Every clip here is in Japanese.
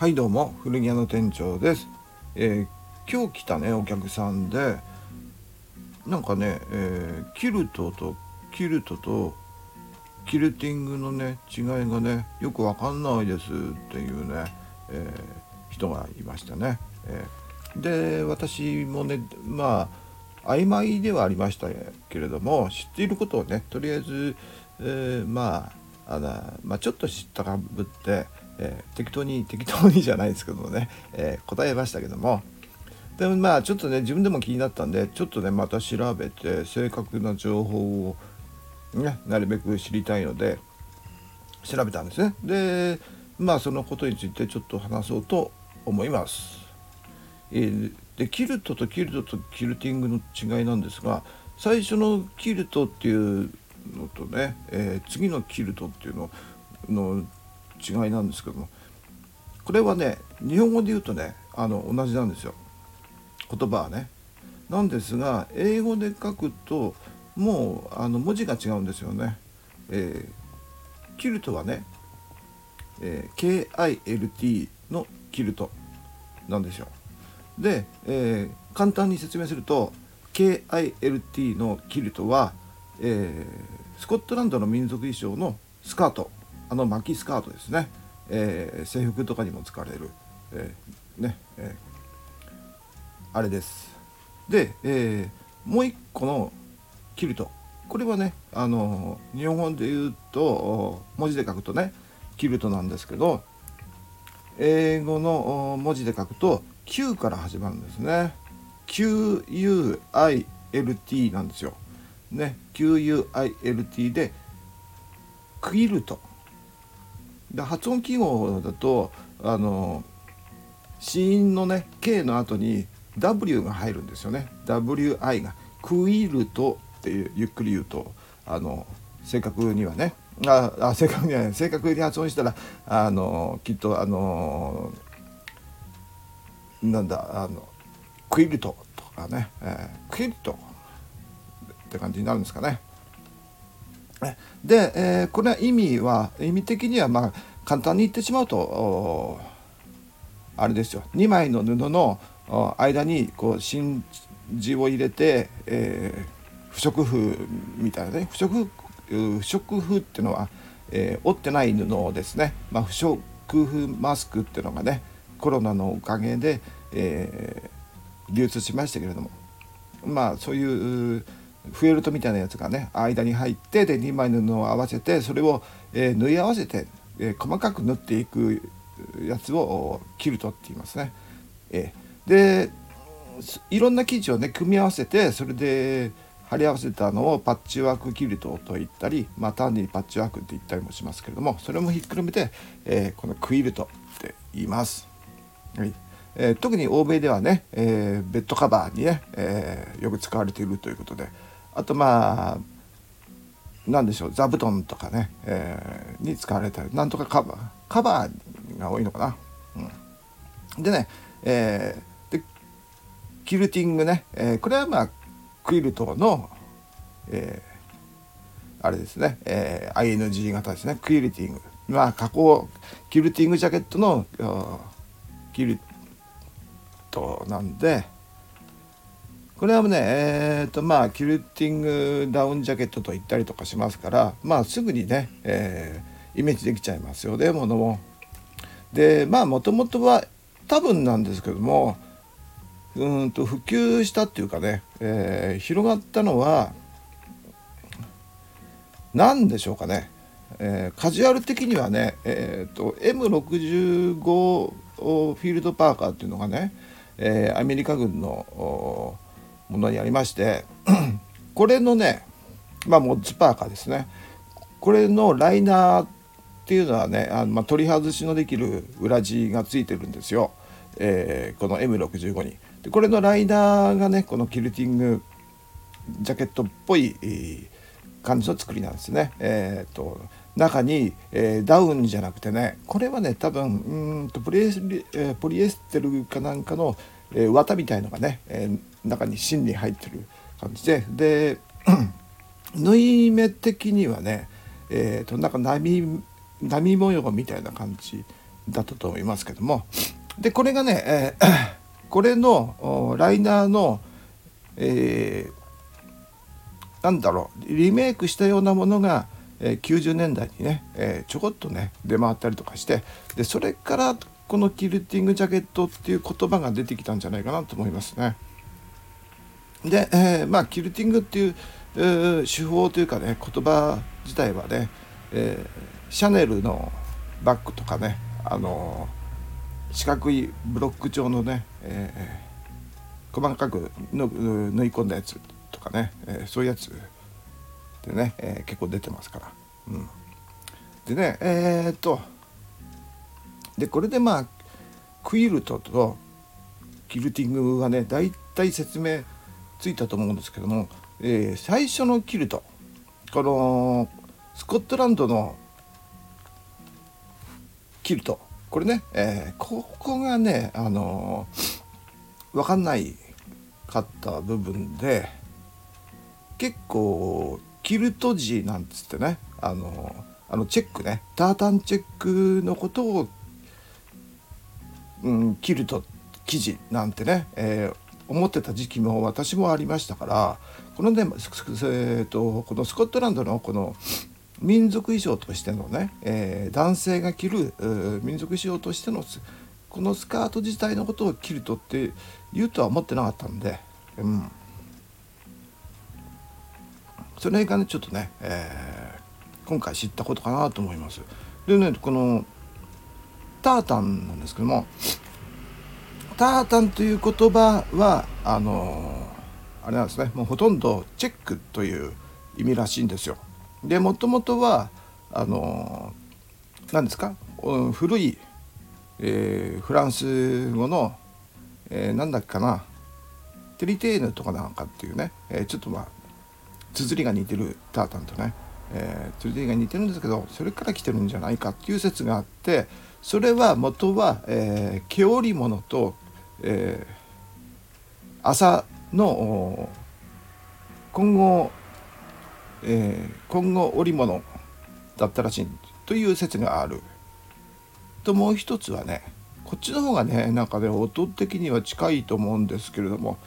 はいどうも古着屋の店長です、えー今日来たねお客さんで。なんかね、えーキルトとキルトとキルティングのね違いがねよくわかんないですっていうね、えー人がいましたね、えで私もねまあ曖昧ではありましたけれども知っていることをねとりあえず、えまああの、まあ、ちょっと知ったかぶって、えー適当に適当にじゃないですけどもね、えー答えましたけどもでもまあちょっとね自分でも気になったんでちょっとねまた調べて正確な情報をねなるべく知りたいので調べたんですねでまあそのことについてちょっと話そうと思います。えーでキルトとキルトとキルティングの違いなんですが最初のキルトっていうのとね、えー次のキルトっていうのの違いなんですけどもこれはね日本語で言うとねあの同じなんですよ言葉はね。なんですが英語で書くともうあの文字が違うんですよね。えーキルトはね、えー KILT のキルトなんですよ。で、えー簡単に説明すると KILT のキルトは、えースコットランドの民族衣装のスカートあの巻きスカートですね、えー制服とかにも使われる、えーねえーあれです。で、えもう一個のキルト。これはねあの日本で言うと文字で書くとねキルトなんですけど英語の文字で書くと Q から始まるんですね。QUILT なんですよ。ね QUILT でクイルト。で発音記号だとあの子音のね K の後に W が入るんですよね。WI が。クイルトっていうゆっくり言うとあの正確にはね。ああ正確には正確に発音したらあのきっとあのなんだあのクイルトとかね、えークイルトって感じになるんですかね。で、えーこれは意味は意味的にはまあ簡単に言ってしまうとあれですよ。2枚の布の間にこう真珠を入れて、えー不織布みたいなね不織布不織布っていうのは、えー折ってない布をですね、まあ、不織布マスクっていうのがねコロナのおかげで、えー流通しましたけれども。まあそういうフェルトみたいなやつがね間に入ってで2枚の布を合わせてそれを、えー縫い合わせて、えー細かく縫っていくやつをキルトって言いますね。えーでいろんな生地をね組み合わせてそれで貼り合わせたのをパッチワークキルトと言ったり、まあ、単にパッチワークって言ったりもしますけれどもそれもひっくるめて、えーこのクイルトって言います。はいえー特に欧米ではね、えーベッドカバーにね、えーよく使われているということであとまあなんでしょう座布団とかね、えーに使われたりなんとかカバーカバーが多いのかな。うん、でね、えーでキルティングね、えーこれはまあクイルトの、えーあれですね、えー ING 型ですねクイルティングまあ加工キルティングジャケットのキルトなんでこれはねえーとまあキルティングダウンジャケットと言ったりとかしますからまあすぐにね、えーイメージできちゃいますよねものも。でまあもともとは多分なんですけどもうんと普及したっていうかね、えー広がったのは何でしょうかね、えーカジュアル的にはね、えー、と M65 フィールドパーカーっていうのがね、えーアメリカ軍のものにありまして これのねまあモッズパーカーですねこれのライナーっていうのはねあの、まあ、取り外しのできる裏地がついてるんですよ、えーこの M65 に。でこれのライナーがねこのキルティングジャケットっぽい、感じの作りなんですね。えー、と中に、えーダウンじゃなくてねこれはね多分うんとポリエスリ、えーポリエステルかなんかの、えー綿みたいのがね、えー中に芯に入ってる感じでで 縫い目的にはね、えー、となんか波波模様みたいな感じだったと思いますけどもでこれがね、えー、これのライナーの、えー、なんだろうリメイクしたようなものが、えー、90年代にね、えー、ちょこっとね出回ったりとかしてでそれからこのキルティングジャケットっていう言葉が出てきたんじゃないかなと思いますね。で、えー、まあキルティングっていう、手法というかね言葉自体はね、えー、シャネルのバッグとかねあの四角いブロック状のね、えー、細かくの縫い込んだやつとかね、えー、そういうやつでね、えー、結構出てますから。うん、でねえー、っとでこれでまあクイルトとキルティングはね大体説明ついたと思うんですけども、えー、最初のキルトこのスコットランドのキルトこれね、えー、ここがねあのー、分かんないかった部分で結構キルト時なんつってねあのー、あのチェックねタータンチェックのことをうん、キルト生地なんてね、えー、思ってた時期も私もありましたからこのね、えーと、このスコットランドのこの民族衣装としてのね、えー、男性が着る民族衣装としてのこのスカート自体のことをキルトって言うとは思ってなかったんで、うん、それがねちょっとね、えー、今回知ったことかなと思います。でねこのタータンなんですけどもタータンという言葉はあのあれなんですね。もうほとんどチェックという意味らしいんですよ。でもともとはあの何ですか？うん古い、えー、フランス語の、えー、なんだっけかな？テリテーヌとかなんかっていうね、えー、ちょっとまあ綴りが似てるタータンとね、えー、綴りが似てるんですけどそれから来てるんじゃないかっていう説があってそれは元は、えー、毛織物と、えー、麻の混合、えー、混合織物だったらしいという説がある。ともう一つはねこっちの方がねなんかね音的には近いと思うんですけれども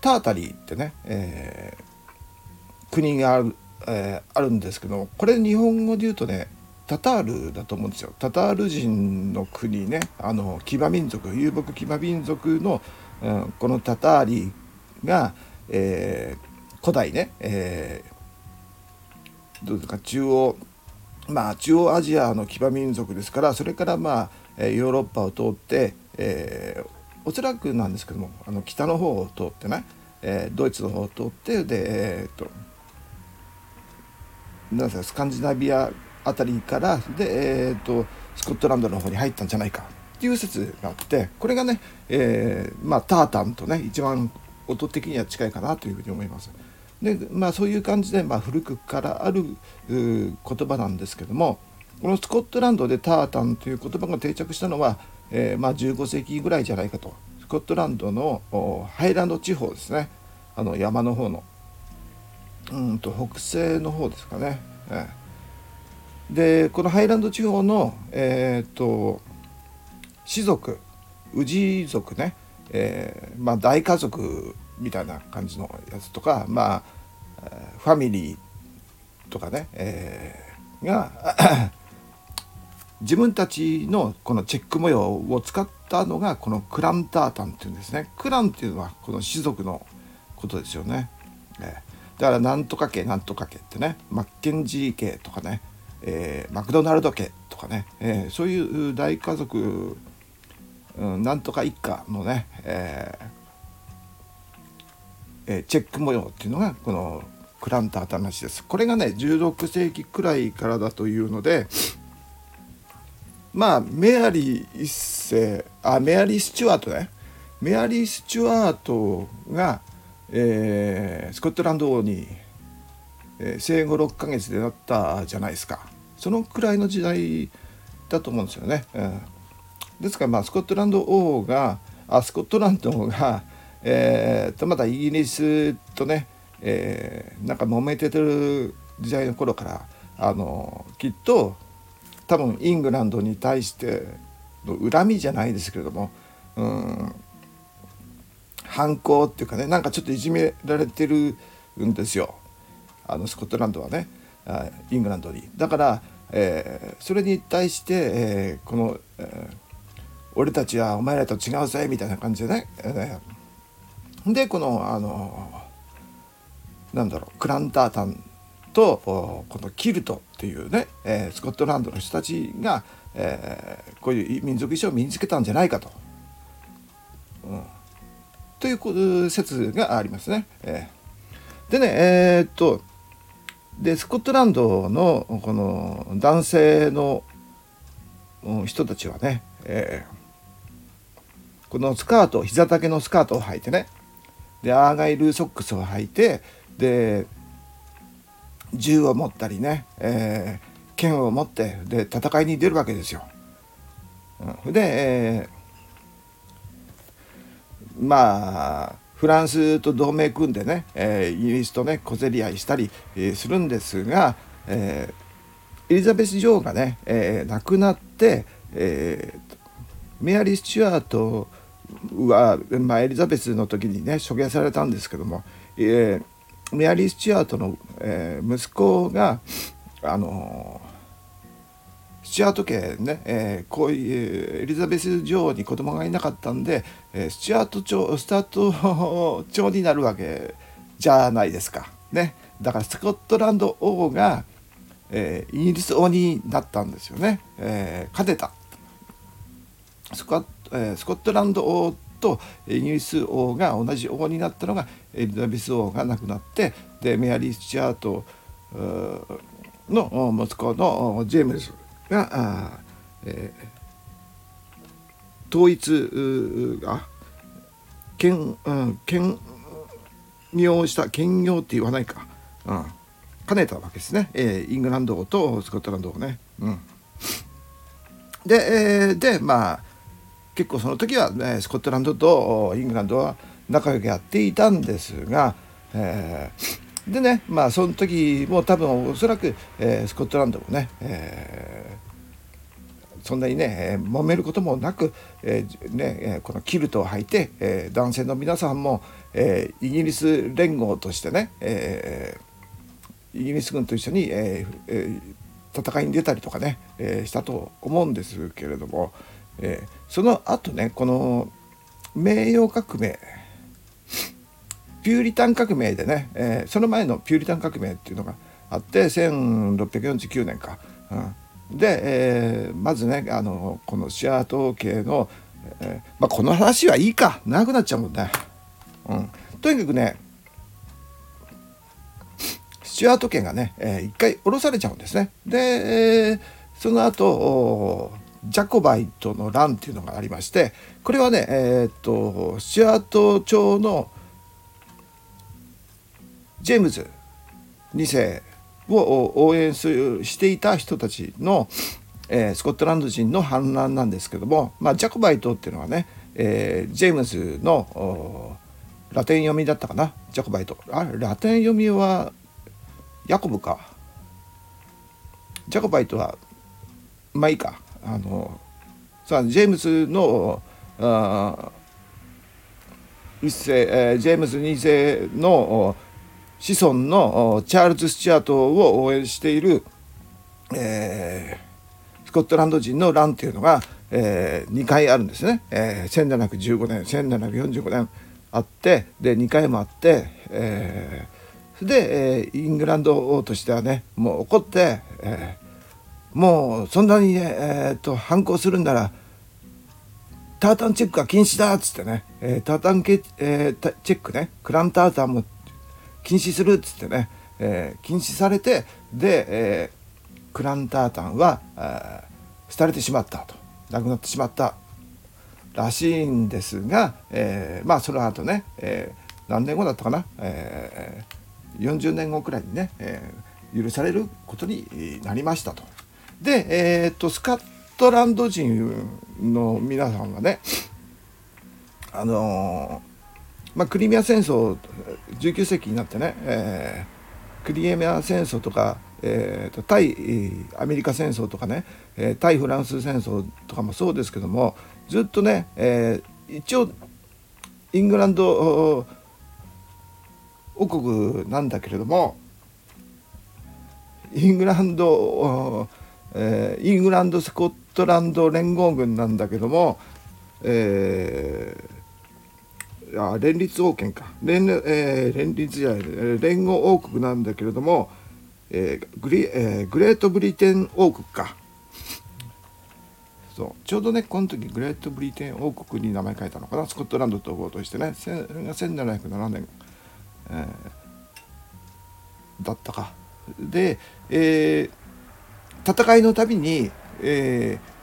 タータリーってね、えー、国がある,、えー、あるんですけどこれ日本語で言うとねタタールだと思うんですよ。タタール人の国ね。あの騎馬民族遊牧騎馬民族の、うん、このタターリが、えー、古代ね、えー、どうですか？中央まあ中央アジアの騎馬民族ですからそれからまあヨーロッパを通って、えー、おそらくなんですけどもあの北の方を通ってね、えー、ドイツの方を通ってでえー、っとなんですか？スカンジナビア辺りからで、えーと、スコットランドの方に入ったんじゃないか。っていう説があってこれがね、えー、まあ、タータンとね一番音的には近いかなというふうに思います。でまあそういう感じで、まあ、古くからある言葉なんですけどもこのスコットランドでタータンという言葉が定着したのは、えー、まあ、15世紀ぐらいじゃないかと。スコットランドのハイランド地方ですね。あの山の方の。うんと北西の方ですかね。えーでこのハイランド地方の、えーと、士族氏族ね、えー、まあ、大家族みたいな感じのやつとか、まあ、ファミリーとかね、えー、が 自分たちのこのチェック模様を使ったのがこのクランタータンっていうんですね。クランっていうのはこの士族のことですよね、えー、だからなんとか家なんとか家ってねマッケンジー家とかねえー、マクドナルド家とかね、えー、そういう大家族、うん、なんとか一家のね、えー、チェック模様っていうのがこのクランターって話です。これがね16世紀くらいからだというのでまあメアリー一世あメアリー・スチュワートねメアリー・スチュワートが、えー、スコットランド王に、えー、生後6ヶ月でなったじゃないですか。そのくらいの時代だと思うんですよね。うん、ですからまあスコットランド王があスコットランドが、えー、とまだイギリスとね、えー、なんか揉めてる時代の頃からあのきっと多分イングランドに対しての恨みじゃないですけれどもうん反抗っていうかねなんかちょっといじめられてるんですよあのスコットランドはねイングランドに。だから、えー、それに対して、えー、この、えー、俺たちはお前らと違うぜみたいな感じでね、えー、でこのあのなんだろうクランタータンとこのキルトっていうね、え、スコットランドの人たちが、え、こういう民族衣装を身につけたんじゃないかと。うん、という説がありますね。え、でねえ、っとでスコットランドのこの男性の人たちはね、えー、このスカート膝丈のスカートを履いてねでアーガイルソックスを履いてで銃を持ったりね、えー、剣を持ってで戦いに出るわけですよ。で、えー、まあフランスと同盟組んでね、え、イギリスとね小競り合いしたり、え、するんですが、えー、エリザベス女王がね、えー、亡くなって、えー、メアリー・スチュアートは、まあ、エリザベスの時にね処刑されたんですけども、え、メアリー・スチュアートの、え、息子があのスチュアート家ね、えー、こういうエリザベス女王に子供がいなかったんで、えー、スチュアート朝スタート朝になるわけじゃないですか。ね、だからスコットランド王が、えー、イギリス王になったんですよね。えー、勝てたスコ,、えー、スコットランド王とイギリス王が同じ王になったのがエリザベス王が亡くなってでメアリー・スチュアートの息子のジェームズが、えー、統一が兼、うん、兼業した兼業って言わないか、うん、兼ねたわけですね、えー、イングランド王とスコットランド王ね。うん、で,、えー、でまあ結構その時は、ね、スコットランドとイングランドは仲良くやっていたんですが、えー、でねまあその時も多分おそらく、えー、スコットランドもね、えー、そんなにね揉めることもなく、えー、ね、このキルトを履いて、えー、男性の皆さんも、えー、イギリス連合としてね、えー、イギリス軍と一緒に、えーえー、戦いに出たりとかね、えー、したと思うんですけれども、えー、その後ねこの名誉革命ピューリタン革命でね、えー、その前のピューリタン革命っていうのがあって1649年か、うん、で、えー、まずねあのこのシアート系の、えー、まあ、この話はいいか。長くなっちゃうもんね、うん、とにかくねスチュアート家がね、えー、一回降ろされちゃうんですね。で、えー、その後ジャコバイトの乱っていうのがありましてこれはねえー、っとスチュアート朝のジェームズ。2世を応援するしていた人たちの、えー、スコットランド人の反乱なんですけども、まあ、ジャコバイトっていうのはね、えー、ジェームズのラテン読みだったかな？ジャコバイト。あラテン読みはヤコブか。ジャコバイトはまあいいか。あのさあジェームズのあ一世、えー、ジェームズ2世の子孫のチャールズ・スチュアートを応援している、えー、スコットランド人の乱っていうのが、えー、2回あるんですね、えー、1715年1745年あってで2回もあって、えー、で、えー、イングランド王としてはねもう怒って、えもうそんなに、ね、えー、と反抗するんならタータンチェックは禁止だっつってね、えー、タータンケ、えー、チェックねクランタータンも禁止するっつってね、えー、禁止されてで、えー、クランタータンは廃れてしまったと亡くなってしまったらしいんですが、えー、まあその後ね、えー、何年後だったかな、えー、40年後くらいにね、えー、許されることになりましたと。で、えー、っとスカットランド人の皆さんはねあのー、まあ、クリミア戦争19世紀になってね、えー、クリミア戦争とか、えーと、対アメリカ戦争とかね、えー、対フランス戦争とかもそうですけどもずっとね、えー、一応イングランド王国なんだけれどもイングランド、えー、イングランドスコットランド連合軍なんだけども、えー、あ連立王権か。連,、えー、連立じゃない連合王国なんだけれども、えーグリえー、グレートブリテン王国か。そう。ちょうどねこの時グレートブリテン王国に名前書いたのかな。スコットランドと合同してね。それが1707年、えー、だったか。で、えー、戦いのたびに、えー、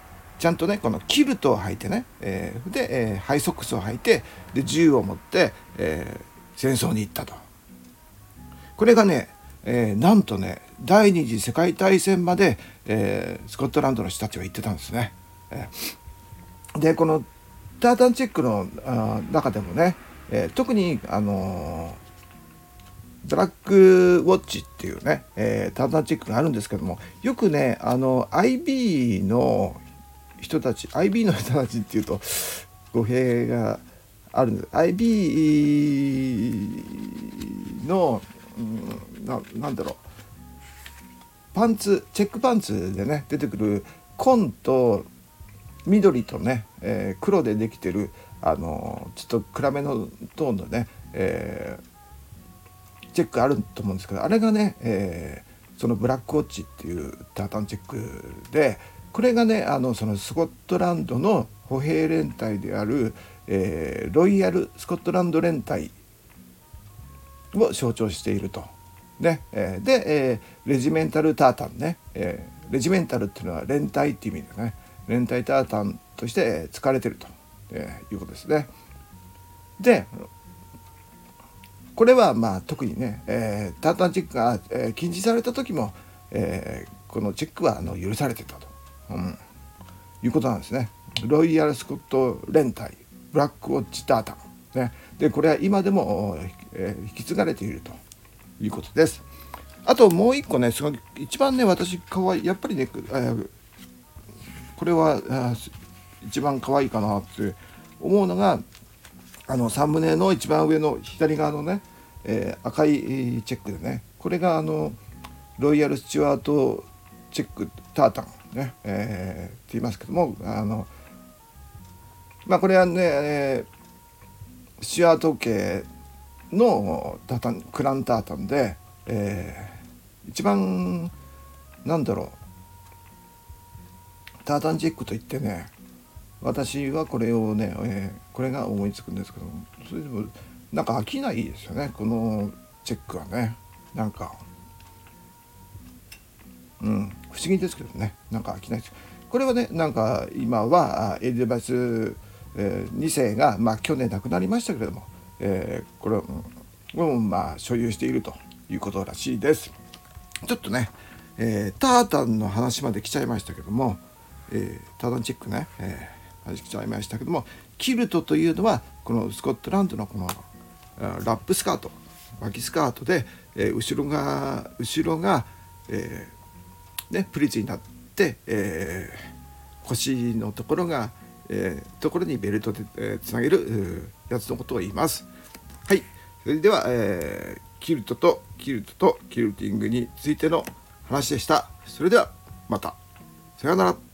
ちゃんとねこのキルトを履いてね、えー、で、えー、ハイソックスを履いてで銃を持って、えー、戦争に行ったと。これがね、えー、なんとね第二次世界大戦まで、えー、スコットランドの人たちは行ってたんですね。えー、でこのタータンチェックのあ中でもね、えー、特にあのブラックウォッチっていうね、えー、タータンチェックがあるんですけどもよくねあの IB の人たち IB の人たちっていうと語弊があるんです IB の、うん、ななんだろう。パンツチェックパンツでね出てくる紺と緑とね、えー、黒でできてるあのちょっと暗めのトーンのね、えーチェックあると思うんですけどあれがね、えー、そのブラックウォッチっていうタータンチェックでこれがねあのそのスコットランドの歩兵連隊である、えー、ロイヤルスコットランド連隊を象徴していると。ねえー、で、えー、レジメンタルタータンね、えー、レジメンタルっていうのは連隊っていう意味でね連隊タータンとして使われてると、えー、いうことですね。でこれはまあ特にね、えー、タータンチェックが、えー、禁止された時も、えー、このチェックはあの許されてたと、うん、いうことなんですね。ロイヤルスコット連隊。ブラックウォッチタータン、ね、でこれは今でも、えー、引き継がれていると。いうことです。あともう一個ねすごい一番ね私かわいいやっぱりね、えー、これは一番可愛いかなって思うのがあのサムネの一番上の左側のね、えー、赤いチェックでね。これがあのロイヤル・スチュワート・チェック・タータン。ね、えー、って言いますけどもあのまあこれはね、えー、スチュワート系のタタンクランタータンで、えー、一番なんだろうタータンチェックといってね私はこれをね、えー、これが思いつくんですけどそれでもなんか飽きないですよねこのチェックはね。なんかうん。不思議ですけどね。なんか飽きないです。これはねなんか今はエリザベス、えー、2世が、まあ、去年亡くなりましたけれども、えー、これを、まあ、所有しているということらしいです。ちょっとね、えー、タータンの話まで来ちゃいましたけども、えー、タータンチェックね、えー話しちゃいましたけどもキルトというのはこのスコットランドのこのラップスカート脇スカートで、えー、後ろが後ろが、えー、ね、プリーツになって、えー、腰のところが、えー、ところにベルトで、えー、つなげるやつのことを言います。はい、それでは、え、キルトとキルトとキルティングについての話でした。それではまた。さようなら。